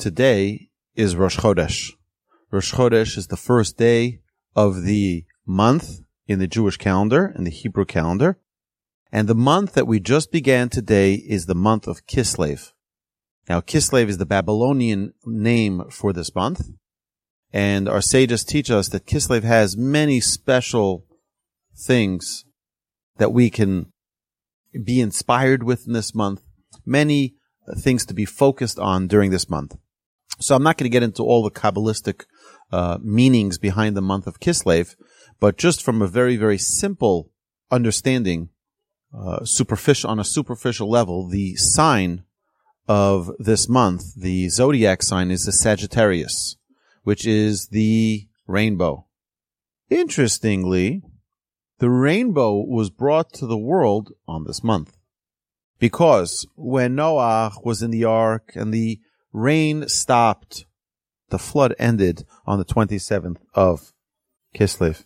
today is Rosh Chodesh. Rosh Chodesh is the first day of the month in the Jewish calendar, in the Hebrew calendar. And the month that we just began today is the month of Kislev. Now, Kislev is the Babylonian name for this month. And our sages teach us that Kislev has many special things that we can be inspired with in this month, many things to be focused on during this month. So I'm not going to get into all the Kabbalistic uh, meanings behind the month of Kislev, but just from a very, very simple understanding, uh, superficial, on a superficial level, the sign of this month, the zodiac sign is the Sagittarius, which is the rainbow. Interestingly, the rainbow was brought to the world on this month. Because when Noah was in the ark and the rain stopped, the flood ended on the 27th of Kislev.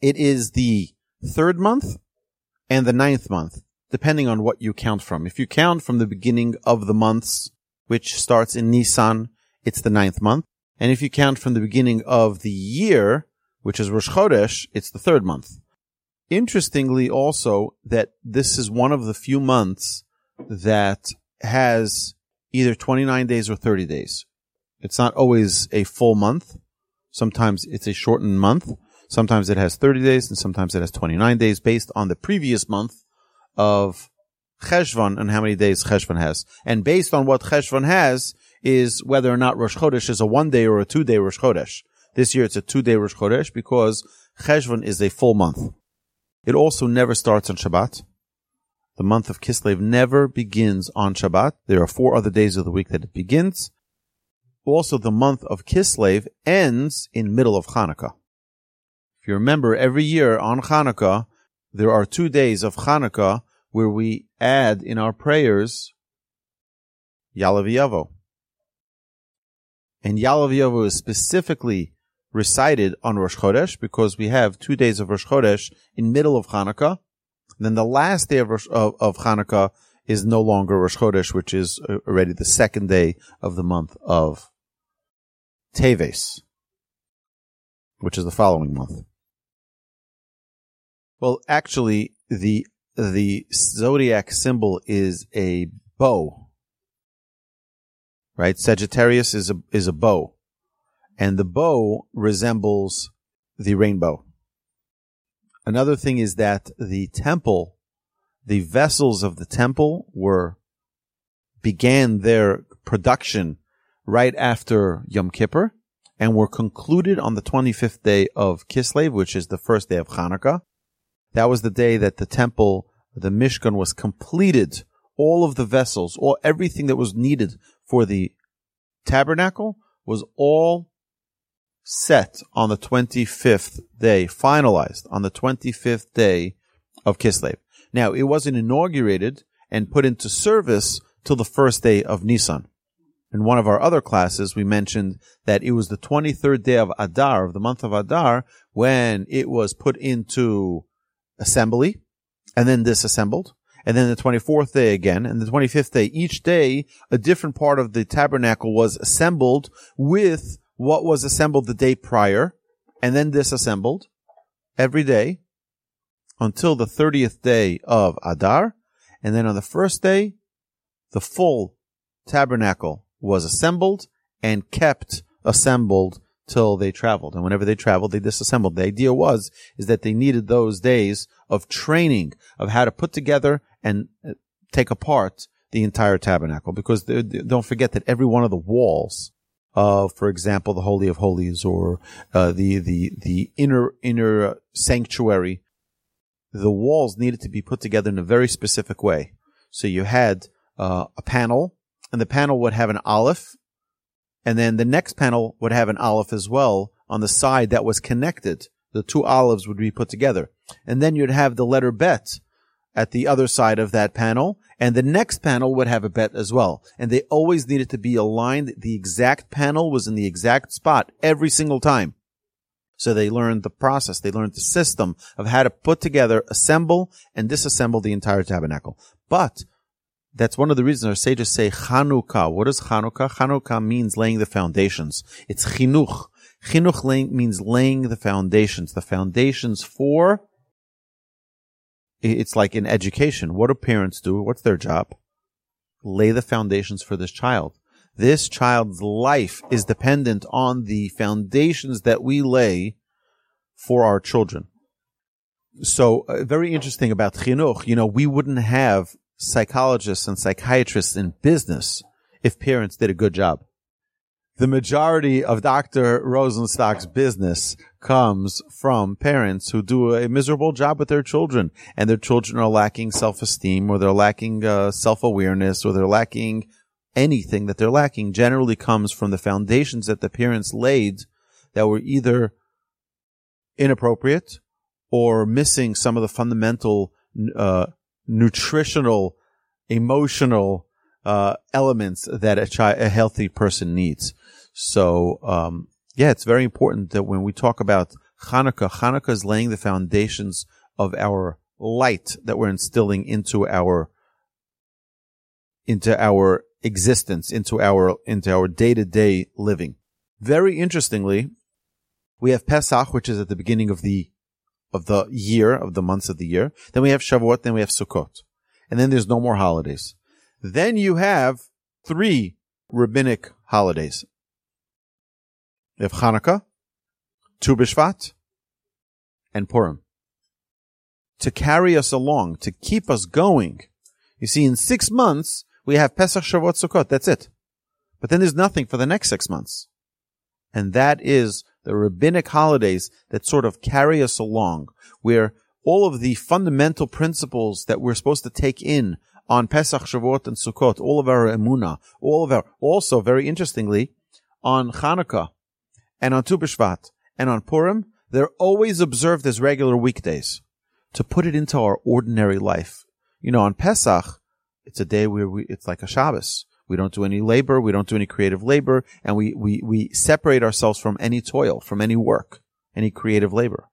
It is the third month and the ninth month depending on what you count from. If you count from the beginning of the months, which starts in Nisan, it's the ninth month. And if you count from the beginning of the year, which is Rosh Chodesh, it's the third month. Interestingly also that this is one of the few months that has either 29 days or 30 days. It's not always a full month. Sometimes it's a shortened month. Sometimes it has 30 days and sometimes it has 29 days based on the previous month of Cheshvan and how many days Cheshvan has. And based on what Cheshvan has is whether or not Rosh Chodesh is a one day or a two day Rosh Chodesh. This year it's a two day Rosh Chodesh because Cheshvan is a full month. It also never starts on Shabbat. The month of Kislev never begins on Shabbat. There are four other days of the week that it begins. Also, the month of Kislev ends in middle of Hanukkah. If you remember, every year on Hanukkah, there are two days of Hanukkah where we add in our prayers Ya'aleh V'yavo. And Ya'aleh V'yavo is specifically recited on Rosh Chodesh because we have two days of Rosh Chodesh in middle of Hanukkah. And then the last day of, of, of Hanukkah is no longer Rosh Chodesh, which is uh, already the second day of the month of Teves, which is the following month. Well, actually, the the zodiac symbol is a bow, right? Sagittarius is a is a bow, and the bow resembles the rainbow. Another thing is that the temple, the vessels of the temple were began their production right after Yom Kippur and were concluded on the 25th day of Kislev, which is the first day of Hanukkah. That was the day that the temple, the Mishkan was completed. All of the vessels, all everything that was needed for the tabernacle was all set on the 25th day, finalized on the 25th day of Kislev. Now, it wasn't inaugurated and put into service till the first day of Nisan. In one of our other classes, we mentioned that it was the 23rd day of Adar, of the month of Adar, when it was put into assembly and then disassembled. And then the 24th day again and the 25th day, each day, a different part of the tabernacle was assembled with what was assembled the day prior and then disassembled every day until the 30th day of Adar. And then on the first day, the full tabernacle was assembled and kept assembled till they traveled. And whenever they traveled, they disassembled. The idea was, is that they needed those days of training of how to put together and uh, take apart the entire tabernacle. Because don't forget that every one of the walls, uh, for example, the Holy of Holies or, uh, the, the, the inner, inner sanctuary, the walls needed to be put together in a very specific way. So you had, uh, a panel and the panel would have an aleph and then the next panel would have an aleph as well on the side that was connected. The two alephs would be put together. And then you'd have the letter bet at the other side of that panel. And the next panel would have a bet as well. And they always needed to be aligned. The exact panel was in the exact spot every single time. So they learned the process. They learned the system of how to put together, assemble, and disassemble the entire tabernacle. But that's one of the reasons our sages say Chanukah. What is Chanukah? Chanukah means laying the foundations. It's chinuch. Chinuch means laying the foundations. The foundations for, it's like in education. What do parents do? What's their job? Lay the foundations for this child. This child's life is dependent on the foundations that we lay for our children. So, uh, very interesting about chinuch. You know, we wouldn't have psychologists and psychiatrists in business if parents did a good job. The majority of Dr. Rosenstock's business comes from parents who do a miserable job with their children and their children are lacking self-esteem or they're lacking uh, self-awareness or they're lacking anything that they're lacking generally comes from the foundations that the parents laid that were either inappropriate or missing some of the fundamental uh, nutritional, emotional uh, elements that a, chi- a healthy person needs. So, um, yeah, it's very important that when we talk about Hanukkah, Hanukkah is laying the foundations of our light that we're instilling into our into our existence, into our into our day to day living. Very interestingly, we have Pesach, which is at the beginning of the of the year, of the months of the year. Then we have Shavuot, then we have Sukkot. And then there's no more holidays. Then you have three rabbinic holidays. You have Hanukkah, Tu B'Shvat, and Purim. To carry us along, to keep us going. You see, in six months, we have Pesach, Shavuot, Sukkot. That's it. But then there's nothing for the next six months. And that is the rabbinic holidays that sort of carry us along, where all of the fundamental principles that we're supposed to take in on Pesach, Shavuot, and Sukkot, all of our emuna, all of our, also very interestingly, on Hanukkah and on Tu B'Shvat and on Purim, they're always observed as regular weekdays to put it into our ordinary life. You know, on Pesach, it's a day where we, it's like a Shabbos. We don't do any labor. We don't do any creative labor. And we, we, we separate ourselves from any toil, from any work, any creative labor.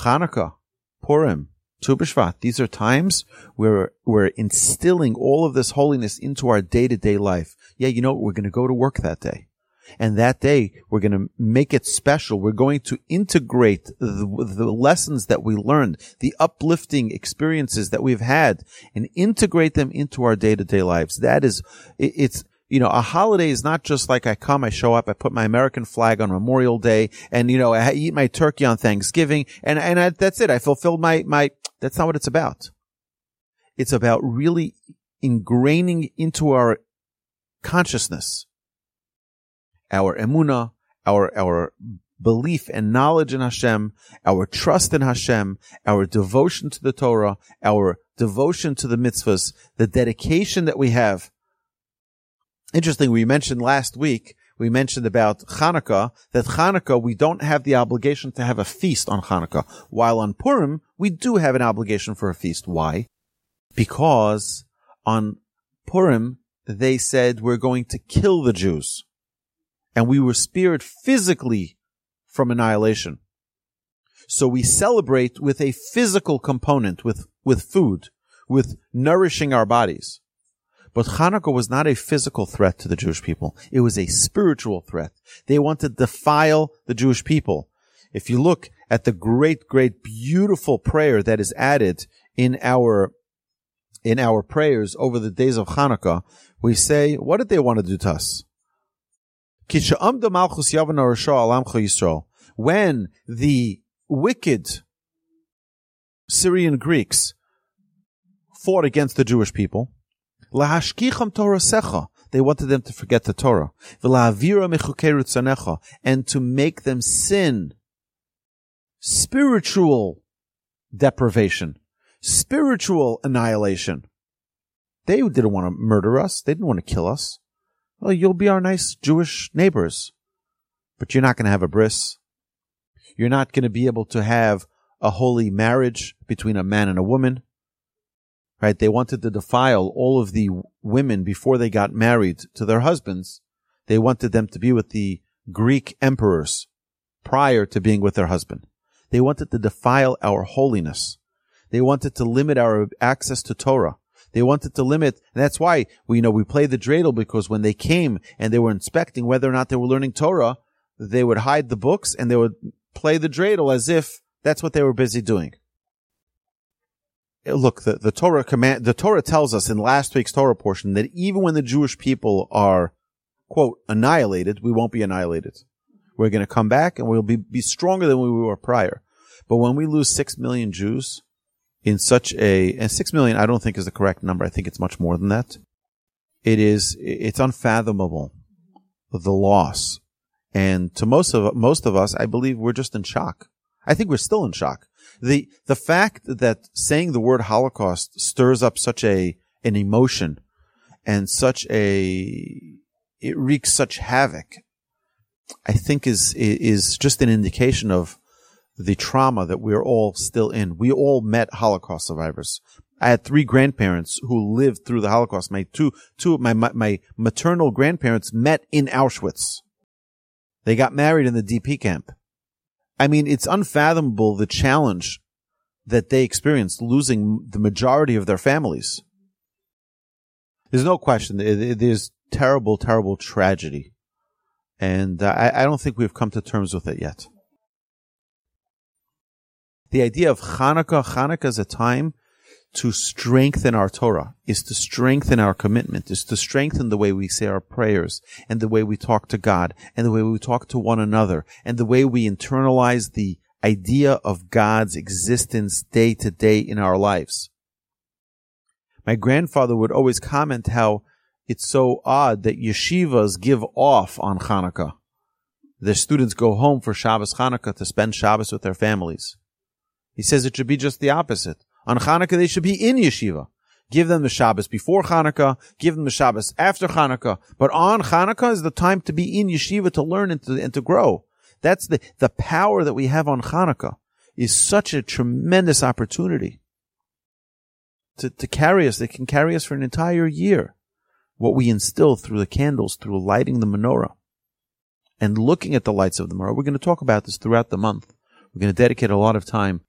Hanukkah, Purim, Tu B'Shvat, these are times where we're instilling all of this holiness into our day to day life. Yeah, you know? We're going to go to work that day. And that day, we're going to make it special. We're going to integrate the, the, lessons that we learned, the uplifting experiences that we've had and integrate them into our day to day lives. That is, it, it's, you know, a holiday is not just like I come, I show up, I put my American flag on Memorial Day and, you know, I eat my turkey on Thanksgiving and, and I, that's it. I fulfilled my, my, that's not what it's about. It's about really ingraining into our consciousness our emuna, our, our belief and knowledge in Hashem, our trust in Hashem, our devotion to the Torah, our devotion to the mitzvahs, the dedication that we have. Interesting, we mentioned last week, we mentioned about Hanukkah, that Hanukkah, we don't have the obligation to have a feast on Hanukkah, while on Purim, we do have an obligation for a feast. Why? Because on Purim, they said we're going to kill the Jews and we were spared physically from annihilation. So we celebrate with a physical component, with, with food, with nourishing our bodies. But Hanukkah was not a physical threat to the Jewish people. It was a spiritual threat. They wanted to defile the Jewish people. If you look at the great, great, beautiful prayer that is added in our, in our prayers over the days of Hanukkah, we say, what did they want to do to us? When the wicked Syrian Greeks fought against the Jewish people, they wanted them to forget the Torah, and to make them sin. Spiritual deprivation, spiritual annihilation. They didn't want to murder us. They didn't want to kill us well, you'll be our nice Jewish neighbors, but you're not going to have a bris. You're not going to be able to have a holy marriage between a man and a woman. Right? They wanted to defile all of the women before they got married to their husbands. They wanted them to be with the Greek emperors prior to being with their husband. They wanted to defile our holiness. They wanted to limit our access to Torah. They wanted to limit, and that's why we you know we play the dreidel because when they came and they were inspecting whether or not they were learning Torah, they would hide the books and they would play the dreidel as if that's what they were busy doing. Eh, look, the, the Torah command, the Torah tells us in last week's Torah portion that even when the Jewish people are, quote, annihilated, we won't be annihilated. We're going to come back and we'll be, be stronger than we were prior. But when we lose six million Jews in such a, and six million I don't think is the correct number. I think it's much more than that. It is, it's unfathomable the loss. And to most of, most of us, I believe we're just in shock. I think we're still in shock. The, the fact that saying the word Holocaust stirs up such a, an emotion and such a, it wreaks such havoc, I think is, is just an indication of the trauma that we're all still in. We all met Holocaust survivors. I had three grandparents who lived through the Holocaust. My two, two, my, my, my maternal grandparents met in Auschwitz. They got married in the DP camp. I mean, it's unfathomable the challenge that they experienced losing the majority of their families. There's no question. There's terrible, terrible tragedy. And uh, I, I don't think we've come to terms with it yet. The idea of Hanukkah, Hanukkah is a time to strengthen our Torah, is to strengthen our commitment, is to strengthen the way we say our prayers and the way we talk to God and the way we talk to one another and the way we internalize the idea of God's existence day to day in our lives. My grandfather would always comment how it's so odd that yeshivas give off on Hanukkah. Their students go home for Shabbos Hanukkah to spend Shabbos with their families. He says it should be just the opposite. On Hanukkah, they should be in yeshiva. Give them the Shabbos before Hanukkah, give them the Shabbos after Hanukkah. But on Hanukkah is the time to be in yeshiva to learn and to, and to grow. That's the, the power that we have on Hanukkah is such a tremendous opportunity to, to carry us. They can carry us for an entire year. What we instill through the candles, through lighting the menorah and looking at the lights of the menorah. We're going to talk about this throughout the month. We're going to dedicate a lot of time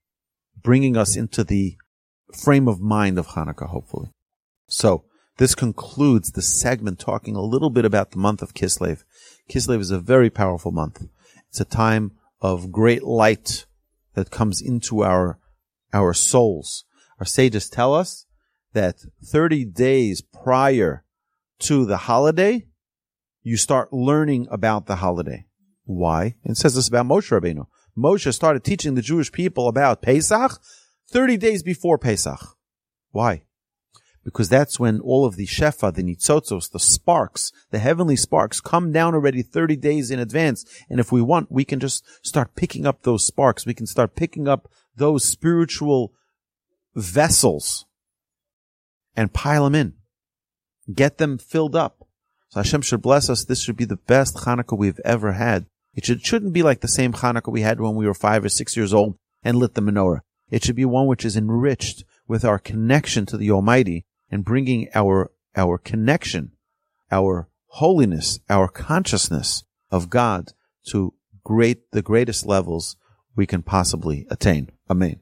bringing us into the frame of mind of Hanukkah, hopefully. So, this concludes the segment talking a little bit about the month of Kislev. Kislev is a very powerful month. It's a time of great light that comes into our, our souls. Our sages tell us that 30 days prior to the holiday, you start learning about the holiday. Why? It says this about Moshe Rabbeinu. Moshe started teaching the Jewish people about Pesach 30 days before Pesach. Why? Because that's when all of the Shefa, the Nitzotzos, the sparks, the heavenly sparks come down already 30 days in advance. And if we want, we can just start picking up those sparks. We can start picking up those spiritual vessels and pile them in. Get them filled up. So Hashem should bless us. This should be the best Hanukkah we've ever had. It should, shouldn't be like the same Hanukkah we had when we were five or six years old and lit the menorah. It should be one which is enriched with our connection to the Almighty and bringing our, our connection, our holiness, our consciousness of God to great, the greatest levels we can possibly attain. Amen.